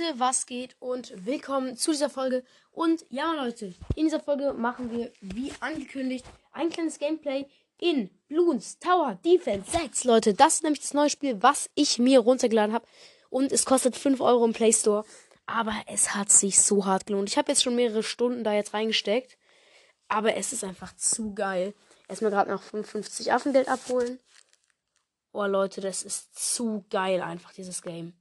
Leute, was geht und willkommen zu dieser Folge. Und ja Leute, in dieser Folge machen wir, wie angekündigt, ein kleines Gameplay in Bloons Tower Defense 6. Leute, das ist nämlich das neue Spiel, was ich mir runtergeladen habe. Und es kostet 5 Euro im Play Store. Aber es hat sich so hart gelohnt. Ich habe jetzt schon mehrere Stunden da jetzt reingesteckt. Aber es ist einfach zu geil. Erstmal gerade noch 55 Affengeld abholen. Oh Leute, das ist zu geil einfach, dieses Game.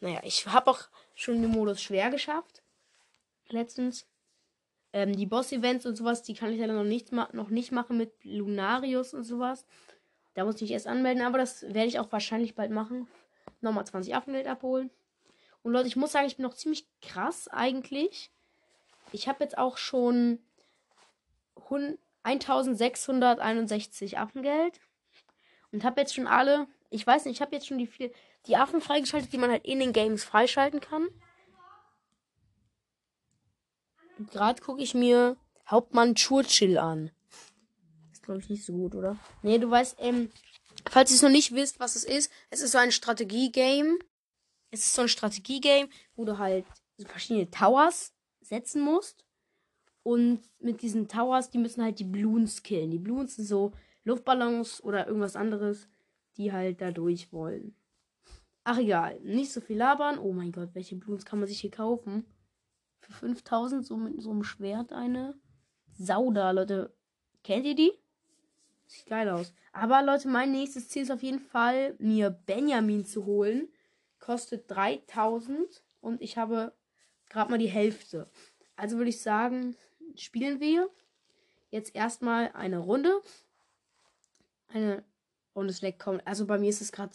Naja, ich habe auch schon den Modus schwer geschafft. Letztens. Ähm, die Boss-Events und sowas, die kann ich leider noch nicht, noch nicht machen mit Lunarius und sowas. Da muss ich mich erst anmelden, aber das werde ich auch wahrscheinlich bald machen. Nochmal 20 Affengeld abholen. Und Leute, ich muss sagen, ich bin noch ziemlich krass eigentlich. Ich habe jetzt auch schon 1661 Affengeld. Und habe jetzt schon alle, ich weiß nicht, ich habe jetzt schon die vier, die Affen freigeschaltet, die man halt in den Games freischalten kann. Gerade gucke ich mir Hauptmann Churchill an. Ist glaube ich nicht so gut, oder? Nee, du weißt, ähm, falls ihr es noch nicht wisst, was es ist, es ist so ein Strategie-Game. Es ist so ein Strategie-Game, wo du halt so verschiedene Towers setzen musst. Und mit diesen Towers, die müssen halt die Bloons killen. Die Bloons sind so Luftballons oder irgendwas anderes, die halt da durch wollen. Ach egal, nicht so viel labern. Oh mein Gott, welche Bloons kann man sich hier kaufen? Für 5000 so mit so einem Schwert eine. Sauda, Leute. Kennt ihr die? Sieht geil aus. Aber Leute, mein nächstes Ziel ist auf jeden Fall, mir Benjamin zu holen. Kostet 3000 und ich habe gerade mal die Hälfte. Also würde ich sagen, spielen wir jetzt erstmal eine Runde. Eine und es leckt kommt. Also bei mir ist es gerade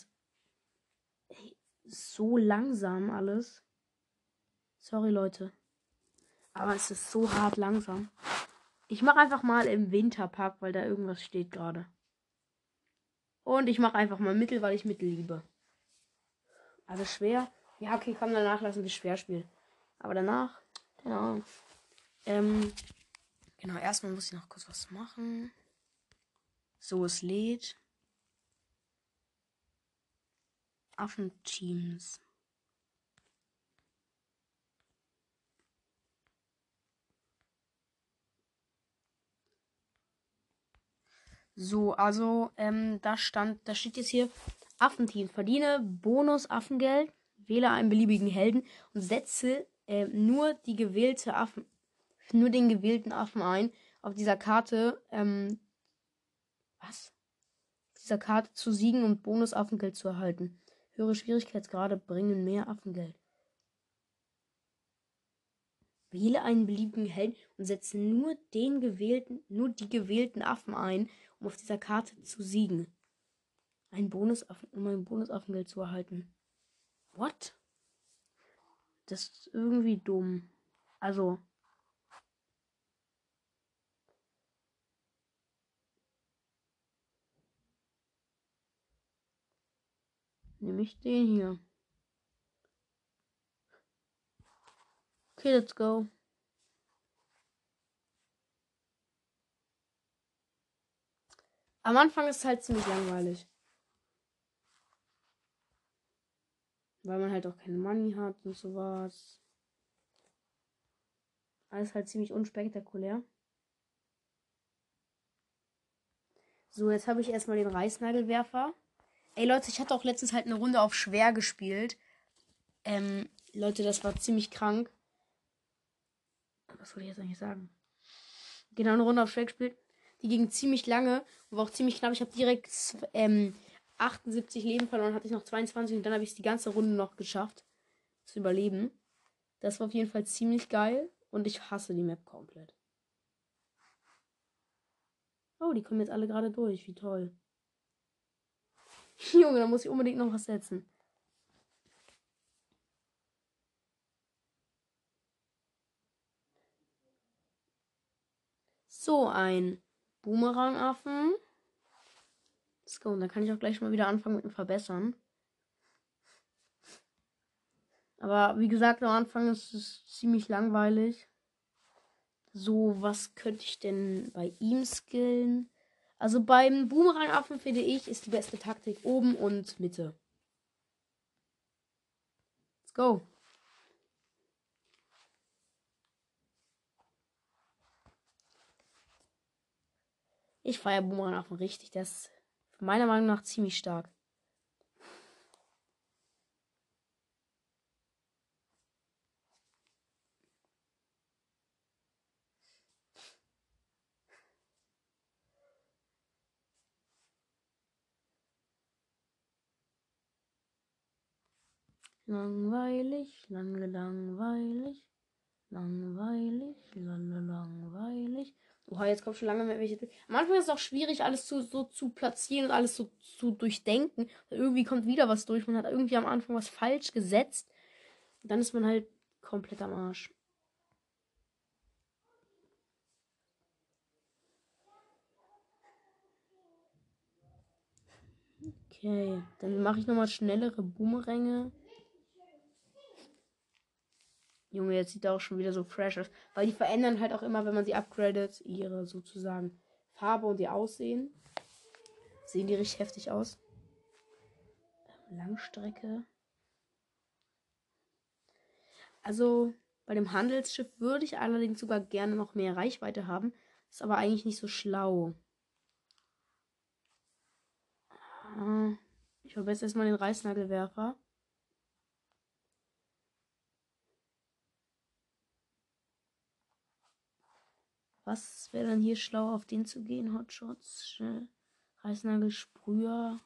so langsam alles. Sorry, Leute. Aber es ist so hart langsam. Ich mache einfach mal im Winterpark, weil da irgendwas steht gerade. Und ich mache einfach mal Mittel, weil ich Mittel liebe. Also schwer. Ja, okay, kann danach lassen wir schwer spielen. Aber danach, keine Ahnung. Ähm, genau, erstmal muss ich noch kurz was machen. So, es lädt. Affenteams. So, also, ähm, da stand, da steht jetzt hier, Affenteam, verdiene Bonus Affengeld, wähle einen beliebigen Helden und setze äh, nur die gewählte Affen, nur den gewählten Affen ein auf dieser Karte, ähm, was? Auf dieser Karte zu siegen und Bonus Affengeld zu erhalten. Höhere Schwierigkeitsgrade bringen mehr Affengeld. Wähle einen beliebigen Helden und setze nur den gewählten, nur die gewählten Affen ein, um auf dieser Karte zu siegen. Ein Bonusaffen, um ein Bonusaffengeld zu erhalten. What? Das ist irgendwie dumm. Also, Nehme ich den hier. Okay, let's go. Am Anfang ist es halt ziemlich langweilig. Weil man halt auch keine Money hat und sowas. Alles halt ziemlich unspektakulär. So, jetzt habe ich erstmal den Reißnagelwerfer. Ey Leute, ich hatte auch letztens halt eine Runde auf schwer gespielt. Ähm, Leute, das war ziemlich krank. Was soll ich jetzt eigentlich sagen? Genau, eine Runde auf schwer gespielt. Die ging ziemlich lange und war auch ziemlich knapp. Ich habe direkt ähm, 78 Leben verloren, hatte ich noch 22 und dann habe ich die ganze Runde noch geschafft zu überleben. Das war auf jeden Fall ziemlich geil und ich hasse die Map komplett. Oh, die kommen jetzt alle gerade durch. Wie toll. Junge, da muss ich unbedingt noch was setzen. So, ein Boomerang-Affen. Let's go. Und dann kann ich auch gleich mal wieder anfangen mit dem Verbessern. Aber wie gesagt, am Anfang ist es ziemlich langweilig. So, was könnte ich denn bei ihm skillen? Also beim Boomerang-Affen finde ich, ist die beste Taktik oben und Mitte. Let's go. Ich feiere Boomerang-Affen richtig. Das ist meiner Meinung nach ziemlich stark. Langweilig, lange langweilig, langweilig, lange langweilig. Oha, jetzt kommt schon lange mehr welche. Anfang ist es auch schwierig, alles zu, so zu platzieren und alles so zu durchdenken. Irgendwie kommt wieder was durch. Man hat irgendwie am Anfang was falsch gesetzt. Und dann ist man halt komplett am Arsch. Okay, dann mache ich nochmal schnellere Boomeränge. Junge, jetzt sieht er auch schon wieder so fresh aus. Weil die verändern halt auch immer, wenn man sie upgradet, ihre sozusagen Farbe und ihr Aussehen. Sehen die richtig heftig aus. Langstrecke. Also bei dem Handelsschiff würde ich allerdings sogar gerne noch mehr Reichweite haben. Ist aber eigentlich nicht so schlau. Ah, ich verbessere erstmal den Reißnagelwerfer. Was wäre dann hier schlau, auf den zu gehen? Hotshots. Reißnagel, Sprüher,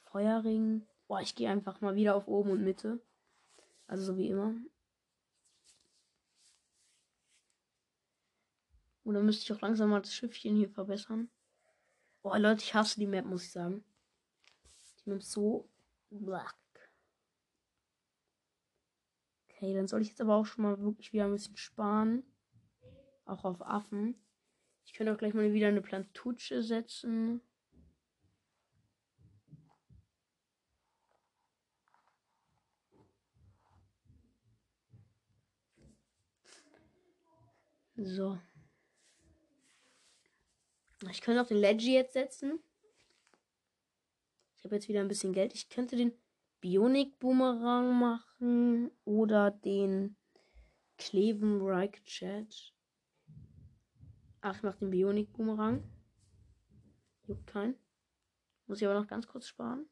Feuerring. Boah, ich gehe einfach mal wieder auf oben und Mitte. Also so wie immer. Oder müsste ich auch langsam mal das Schiffchen hier verbessern? Boah, Leute, ich hasse die Map, muss ich sagen. Die Map so black. Okay, dann soll ich jetzt aber auch schon mal wirklich wieder ein bisschen sparen. Auch auf Affen. Ich könnte auch gleich mal wieder eine Plantutsche setzen. So. Ich könnte auch den Leggy jetzt setzen. Ich habe jetzt wieder ein bisschen Geld. Ich könnte den Bionic Boomerang machen oder den Kleven Rike Chat. Ach, ich mach den Bionik Boomerang. Juckt kein. Muss ich aber noch ganz kurz sparen.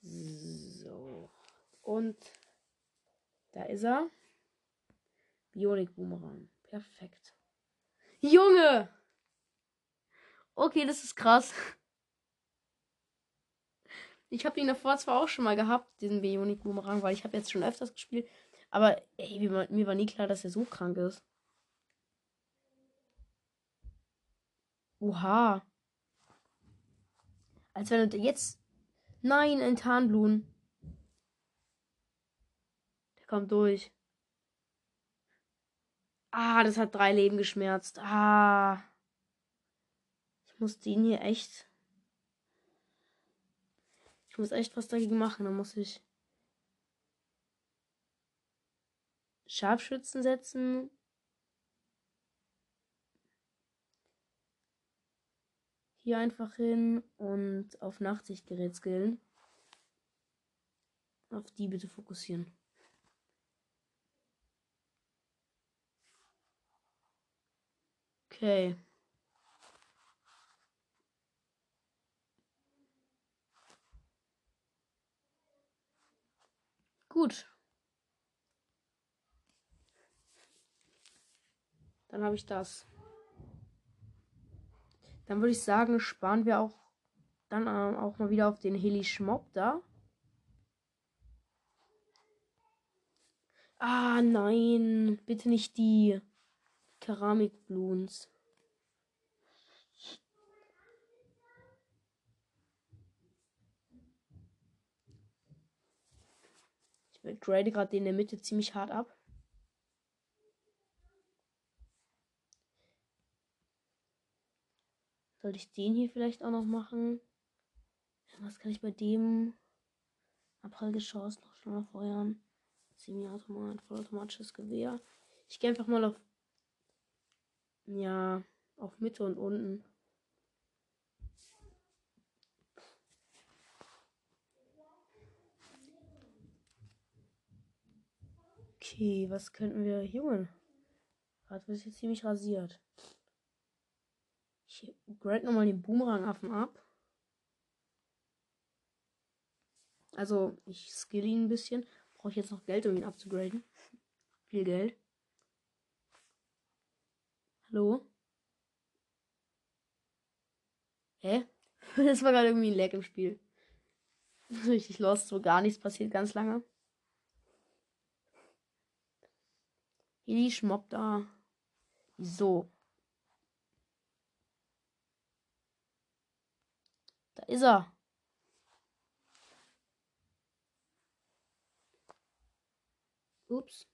So. Und da ist er. Bionik Boomerang. Perfekt. Junge! Okay, das ist krass. Ich habe ihn davor zwar auch schon mal gehabt, diesen Bionik Boomerang, weil ich habe jetzt schon öfters gespielt. Aber ey, mir, war nie klar, dass er so krank ist. Oha. Als wenn er jetzt. Nein, ein Tarnblumen. Der kommt durch. Ah, das hat drei Leben geschmerzt. Ah. Ich muss den hier echt. Ich muss echt was dagegen machen. Dann muss ich. Scharfschützen setzen. Hier einfach hin und auf Nachtsichtgerät skillen. Auf die bitte fokussieren. Okay. Gut. Dann habe ich das. Dann würde ich sagen, sparen wir auch dann ähm, auch mal wieder auf den Heli Schmob da. Ah, nein. Bitte nicht die Keramikbloons. Ich grade gerade den in der Mitte ziemlich hart ab. Sollte ich den hier vielleicht auch noch machen? Was kann ich bei dem Abprallgeschoss noch schneller feuern? Semi-Automat, vollautomatisches Gewehr. Ich gehe einfach mal auf. Ja, auf Mitte und unten. Okay, was könnten wir. Junge. Gerade wird jetzt ziemlich rasiert. Ich grade nochmal den Boomerang-Affen ab. Also, ich skill ihn ein bisschen. Brauche ich jetzt noch Geld, um ihn abzugraden. Viel Geld. Hallo? Hä? Das war gerade irgendwie ein Lag im Spiel. Richtig lost, so gar nichts passiert ganz lange. Heli Schmock da. Wieso? Da ist er. Ups.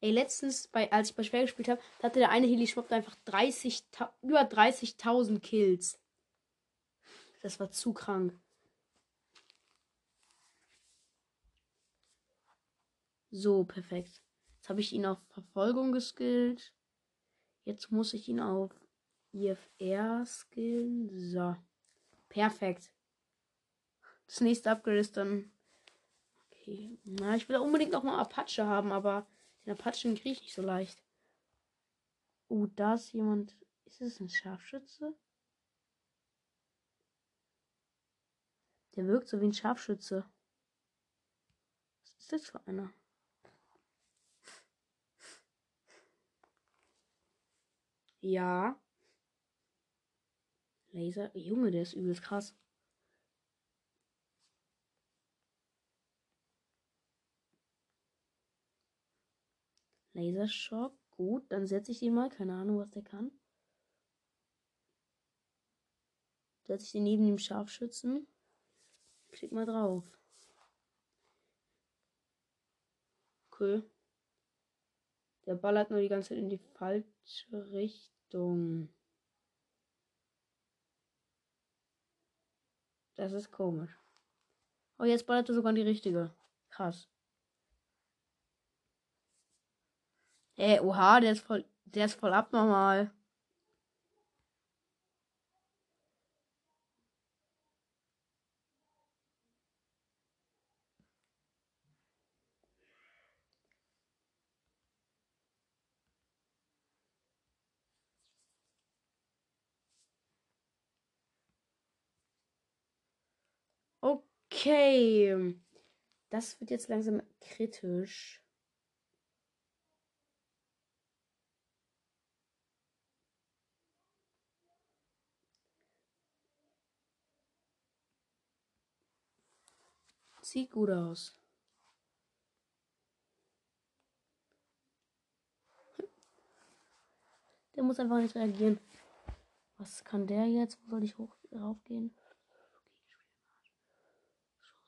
Ey, letztens, bei, als ich bei Schwer gespielt habe, hatte der eine Heli Schmock einfach 30, über 30.000 Kills. Das war zu krank. So, perfekt. Jetzt habe ich ihn auf Verfolgung geskillt. Jetzt muss ich ihn auf IFR skillen. So. Perfekt. Das nächste Upgrade ist dann. Okay. Na, ich will unbedingt noch mal Apache haben, aber den Apachen kriege ich nicht so leicht. Oh, da ist jemand. Ist es ein Scharfschütze? Der wirkt so wie ein Scharfschütze. Was ist das für einer? Ja. Laser. Junge, der ist übelst krass. Laserschock. Gut, dann setze ich den mal. Keine Ahnung, was der kann. Setze ich den neben dem Scharfschützen. Klick mal drauf. Okay. Der ballert nur die ganze Zeit in die falsche Richtung. Das ist komisch. Oh, jetzt ballert er sogar in die richtige. Krass. Ey, oha, der ist voll, der ist voll abnormal. Okay. Das wird jetzt langsam kritisch. Sieht gut aus. Der muss einfach nicht reagieren. Was kann der jetzt? Wo soll ich hoch raufgehen?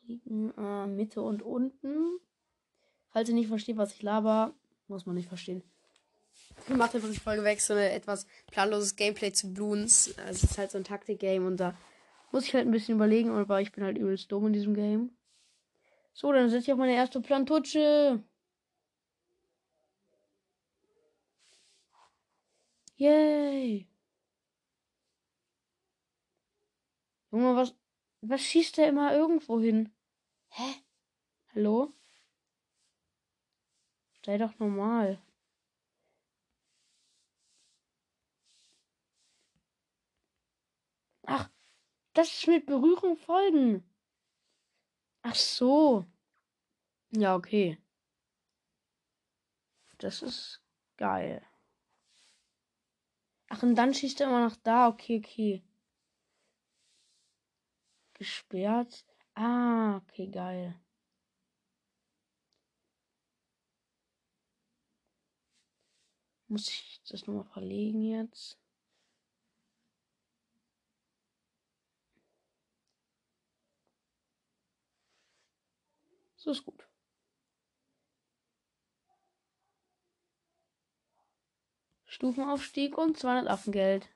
Äh, Mitte und unten. Falls ihr nicht versteht, was ich laber, muss man nicht verstehen. Ich mache einfach die Folge weg, so ein etwas planloses Gameplay zu Bloons. Also es ist halt so ein Taktik-Game und da muss ich halt ein bisschen überlegen, aber ich bin halt übelst dumm in diesem Game. So, dann setze ich auf meine erste Plantutsche. Yay. Junge, was, was schießt der immer irgendwo hin? Hä? Hallo? Sei doch normal. Ach, das ist mit Berührung folgen. Ach so. Ja, okay. Das ist geil. Ach, und dann schießt er immer noch da. Okay, okay. Gesperrt. Ah, okay, geil. Muss ich das nochmal verlegen jetzt? So ist gut. Stufenaufstieg und 200 Affengeld.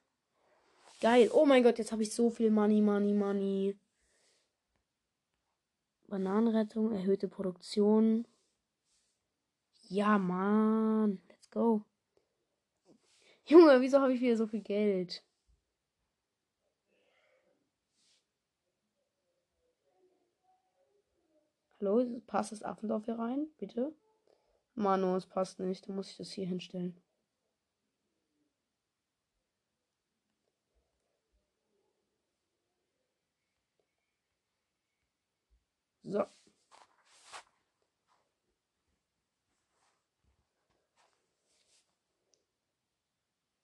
Geil. Oh mein Gott, jetzt habe ich so viel Money, Money, Money. Bananenrettung, erhöhte Produktion. Ja, Mann. Let's go. Junge, wieso habe ich wieder so viel Geld? Hallo, passt das Affendorf hier rein? Bitte? Manu, es passt nicht. Dann muss ich das hier hinstellen. So.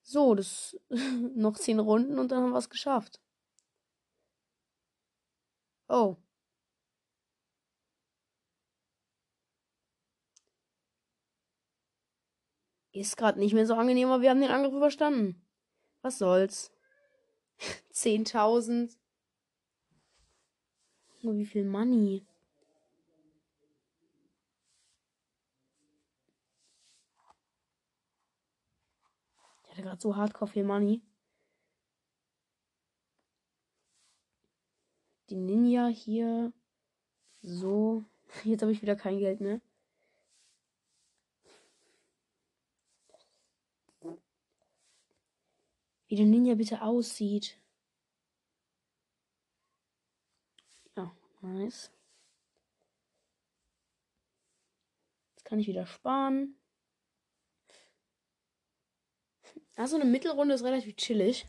So, das noch zehn Runden und dann haben wir es geschafft. Oh. Ist gerade nicht mehr so angenehm, aber wir haben den Angriff überstanden. Was soll's? 10.000. Oh, wie viel Money. Hatte gerade so hardcore viel Money. Die Ninja hier. So. Jetzt habe ich wieder kein Geld mehr. Wie der Ninja bitte aussieht. Ja, nice. Jetzt kann ich wieder sparen. Also eine Mittelrunde ist relativ chillig.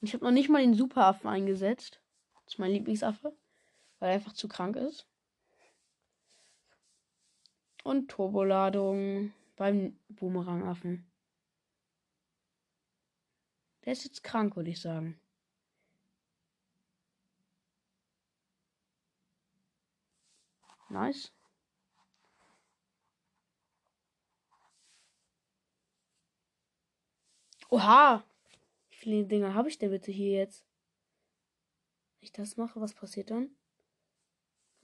Und ich habe noch nicht mal den Superaffen eingesetzt. Das ist mein Lieblingsaffe. Weil er einfach zu krank ist. Und Turboladung beim Boomerangaffen. Der ist jetzt krank, würde ich sagen. Nice. Oha! Wie viele Dinger habe ich denn bitte hier jetzt? Wenn ich das mache, was passiert dann?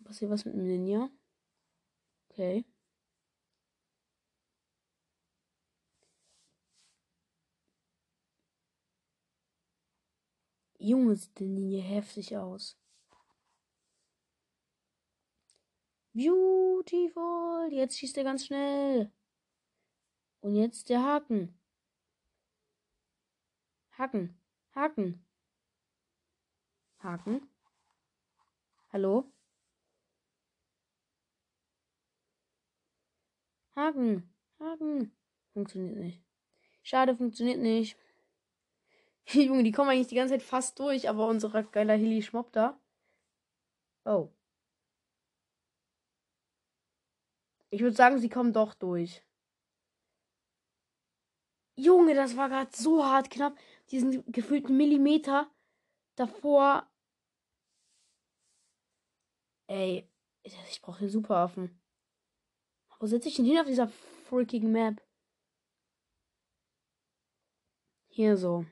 Passiert was mit dem Ninja? Okay. Junge, sieht die Linie heftig aus. Beautiful. Jetzt schießt er ganz schnell. Und jetzt der Haken. Haken. Haken. Haken. Hallo? Haken. Haken. Funktioniert nicht. Schade, funktioniert nicht. Junge, die kommen eigentlich die ganze Zeit fast durch, aber unser geiler Hilly schmoppt da. Oh. Ich würde sagen, sie kommen doch durch. Junge, das war gerade so hart knapp. Diesen gefühlten Millimeter davor. Ey, ich brauche den Superaffen. Wo setze ich denn hin auf dieser freaking Map? Hier so.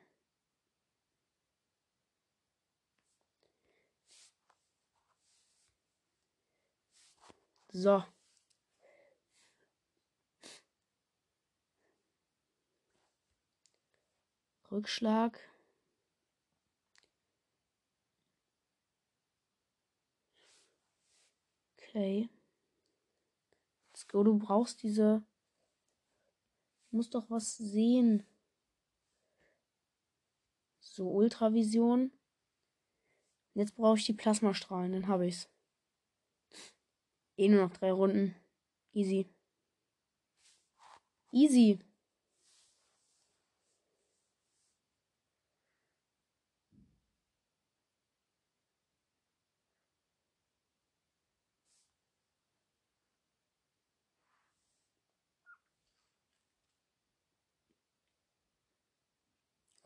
So. Rückschlag. Okay. Let's go, du brauchst diese. Du musst doch was sehen. So, Ultravision. Jetzt brauche ich die Plasmastrahlen, dann habe ich's. Eh nur noch drei Runden. Easy. Easy.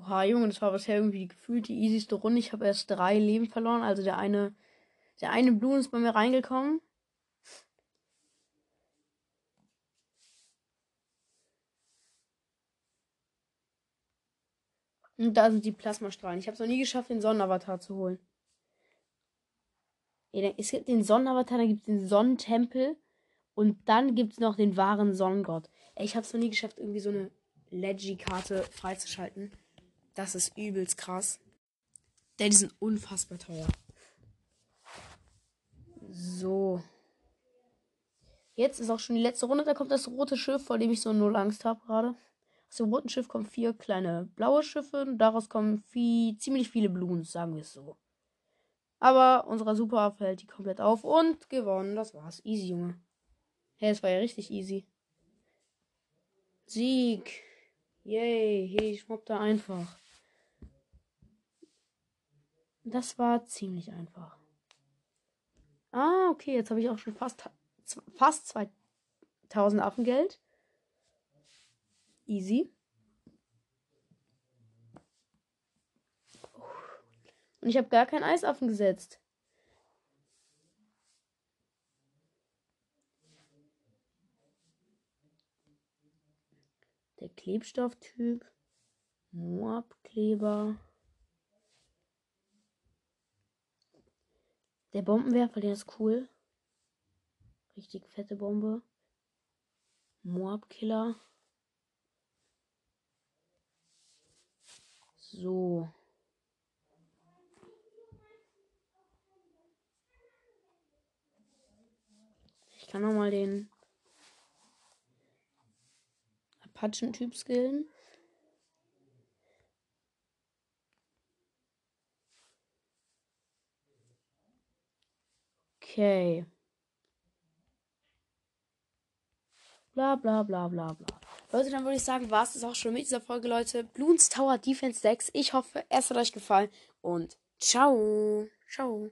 Oha, Junge, das war bisher irgendwie gefühlt die easyste Runde. Ich habe erst drei Leben verloren. Also der eine, der eine Blumen ist bei mir reingekommen. Und da sind die Plasmastrahlen. Ich habe es noch nie geschafft, den Sonnenavatar zu holen. Es gibt den Sonnenavatar, dann gibt es den Sonnentempel und dann gibt es noch den wahren Sonnengott. Ich habe es noch nie geschafft, irgendwie so eine Leggy-Karte freizuschalten. Das ist übelst krass. Denn die sind unfassbar teuer. So. Jetzt ist auch schon die letzte Runde. Da kommt das rote Schiff, vor dem ich so null Angst habe gerade. Aus dem roten Schiff kommen vier kleine blaue Schiffe und daraus kommen viel, ziemlich viele Blumen, sagen wir es so. Aber unsere Superwaffe hält die komplett auf und gewonnen. Das war's. Easy, Junge. Hey, es war ja richtig easy. Sieg. Yay. Hey, ich mobb da einfach. Das war ziemlich einfach. Ah, okay, jetzt habe ich auch schon fast, fast 2000 Affengeld. Easy. Und ich habe gar keinen Eisaffen gesetzt. Der Klebstofftyp. Moab-Kleber. Der Bombenwerfer, der ist cool. Richtig fette Bombe. Moab-Killer. So. Ich kann noch mal den Apachen-Typ skillen. Okay. Bla bla bla bla bla. Leute, dann würde ich sagen, war es das auch schon mit dieser Folge, Leute. Bloons Tower Defense 6. Ich hoffe, es hat euch gefallen und ciao. Ciao.